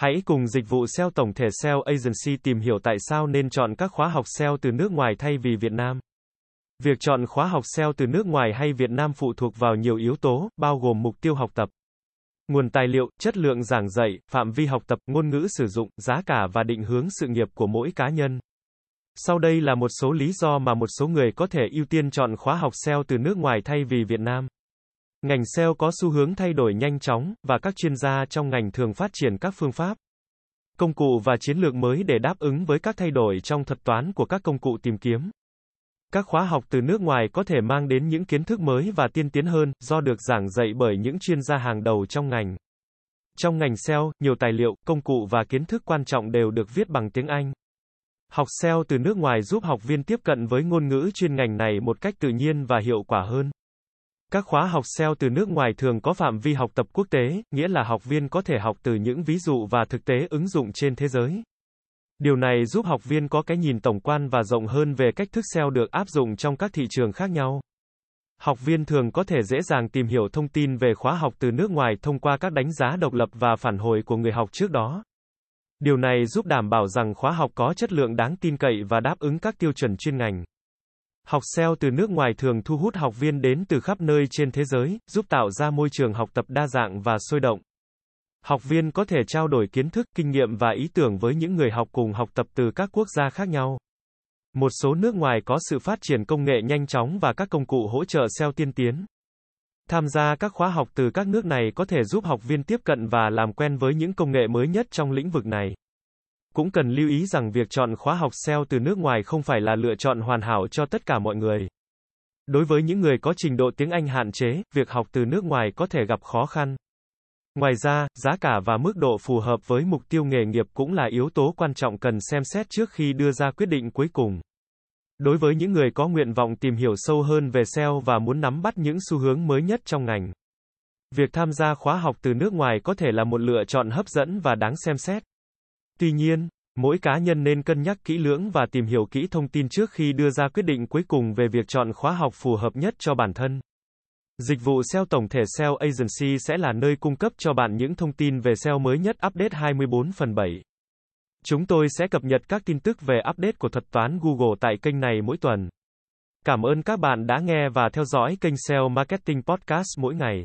Hãy cùng dịch vụ SEO tổng thể SEO Agency tìm hiểu tại sao nên chọn các khóa học SEO từ nước ngoài thay vì Việt Nam. Việc chọn khóa học SEO từ nước ngoài hay Việt Nam phụ thuộc vào nhiều yếu tố, bao gồm mục tiêu học tập, nguồn tài liệu, chất lượng giảng dạy, phạm vi học tập, ngôn ngữ sử dụng, giá cả và định hướng sự nghiệp của mỗi cá nhân. Sau đây là một số lý do mà một số người có thể ưu tiên chọn khóa học SEO từ nước ngoài thay vì Việt Nam. Ngành SEO có xu hướng thay đổi nhanh chóng, và các chuyên gia trong ngành thường phát triển các phương pháp, công cụ và chiến lược mới để đáp ứng với các thay đổi trong thuật toán của các công cụ tìm kiếm. Các khóa học từ nước ngoài có thể mang đến những kiến thức mới và tiên tiến hơn, do được giảng dạy bởi những chuyên gia hàng đầu trong ngành. Trong ngành SEO, nhiều tài liệu, công cụ và kiến thức quan trọng đều được viết bằng tiếng Anh. Học SEO từ nước ngoài giúp học viên tiếp cận với ngôn ngữ chuyên ngành này một cách tự nhiên và hiệu quả hơn. Các khóa học SEO từ nước ngoài thường có phạm vi học tập quốc tế, nghĩa là học viên có thể học từ những ví dụ và thực tế ứng dụng trên thế giới. Điều này giúp học viên có cái nhìn tổng quan và rộng hơn về cách thức SEO được áp dụng trong các thị trường khác nhau. Học viên thường có thể dễ dàng tìm hiểu thông tin về khóa học từ nước ngoài thông qua các đánh giá độc lập và phản hồi của người học trước đó. Điều này giúp đảm bảo rằng khóa học có chất lượng đáng tin cậy và đáp ứng các tiêu chuẩn chuyên ngành. Học SEO từ nước ngoài thường thu hút học viên đến từ khắp nơi trên thế giới, giúp tạo ra môi trường học tập đa dạng và sôi động. Học viên có thể trao đổi kiến thức, kinh nghiệm và ý tưởng với những người học cùng học tập từ các quốc gia khác nhau. Một số nước ngoài có sự phát triển công nghệ nhanh chóng và các công cụ hỗ trợ SEO tiên tiến. Tham gia các khóa học từ các nước này có thể giúp học viên tiếp cận và làm quen với những công nghệ mới nhất trong lĩnh vực này. Cũng cần lưu ý rằng việc chọn khóa học SEO từ nước ngoài không phải là lựa chọn hoàn hảo cho tất cả mọi người. Đối với những người có trình độ tiếng Anh hạn chế, việc học từ nước ngoài có thể gặp khó khăn. Ngoài ra, giá cả và mức độ phù hợp với mục tiêu nghề nghiệp cũng là yếu tố quan trọng cần xem xét trước khi đưa ra quyết định cuối cùng. Đối với những người có nguyện vọng tìm hiểu sâu hơn về SEO và muốn nắm bắt những xu hướng mới nhất trong ngành, việc tham gia khóa học từ nước ngoài có thể là một lựa chọn hấp dẫn và đáng xem xét. Tuy nhiên, mỗi cá nhân nên cân nhắc kỹ lưỡng và tìm hiểu kỹ thông tin trước khi đưa ra quyết định cuối cùng về việc chọn khóa học phù hợp nhất cho bản thân. Dịch vụ SEO tổng thể SEO Agency sẽ là nơi cung cấp cho bạn những thông tin về SEO mới nhất update 24 phần 7. Chúng tôi sẽ cập nhật các tin tức về update của thuật toán Google tại kênh này mỗi tuần. Cảm ơn các bạn đã nghe và theo dõi kênh SEO Marketing Podcast mỗi ngày.